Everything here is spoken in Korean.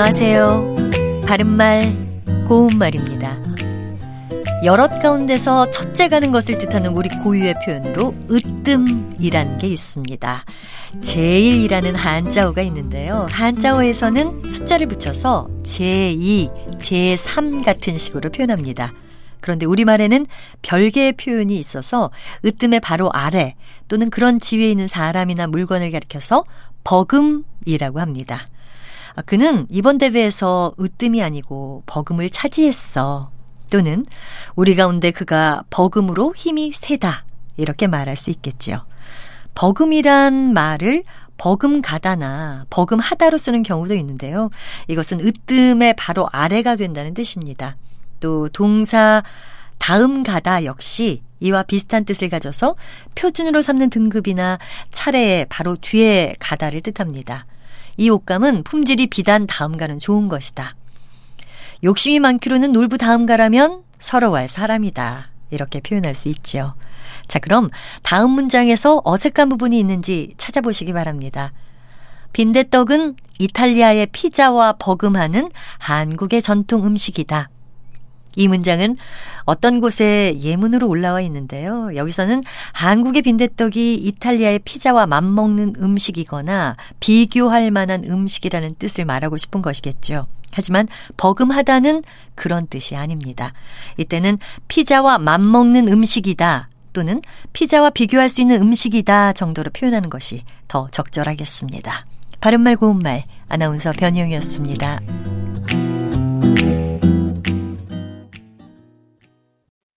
안녕하세요. 바른말, 고운말입니다. 여럿 가운데서 첫째 가는 것을 뜻하는 우리 고유의 표현으로 으뜸이란 게 있습니다. 제일이라는 한자어가 있는데요. 한자어에서는 숫자를 붙여서 제2, 제3 같은 식으로 표현합니다. 그런데 우리말에는 별개의 표현이 있어서 으뜸의 바로 아래 또는 그런 지위에 있는 사람이나 물건을 가리켜서 버금이라고 합니다. 아, 그는 이번 대회에서 으뜸이 아니고 버금을 차지했어. 또는 우리 가운데 그가 버금으로 힘이 세다. 이렇게 말할 수 있겠지요. 버금이란 말을 버금가다나 버금하다로 쓰는 경우도 있는데요. 이것은 으뜸의 바로 아래가 된다는 뜻입니다. 또 동사 다음 가다 역시 이와 비슷한 뜻을 가져서 표준으로 삼는 등급이나 차례에 바로 뒤에 가다를 뜻합니다. 이 옷감은 품질이 비단 다음가는 좋은 것이다. 욕심이 많기로는 놀부 다음가라면 서러워할 사람이다. 이렇게 표현할 수 있죠. 자, 그럼 다음 문장에서 어색한 부분이 있는지 찾아보시기 바랍니다. 빈대떡은 이탈리아의 피자와 버금하는 한국의 전통 음식이다. 이 문장은 어떤 곳에 예문으로 올라와 있는데요. 여기서는 한국의 빈대떡이 이탈리아의 피자와 맞먹는 음식이거나 비교할 만한 음식이라는 뜻을 말하고 싶은 것이겠죠. 하지만 버금하다는 그런 뜻이 아닙니다. 이때는 피자와 맞먹는 음식이다 또는 피자와 비교할 수 있는 음식이다 정도로 표현하는 것이 더 적절하겠습니다. 바른말 고운말 아나운서 변희영이었습니다.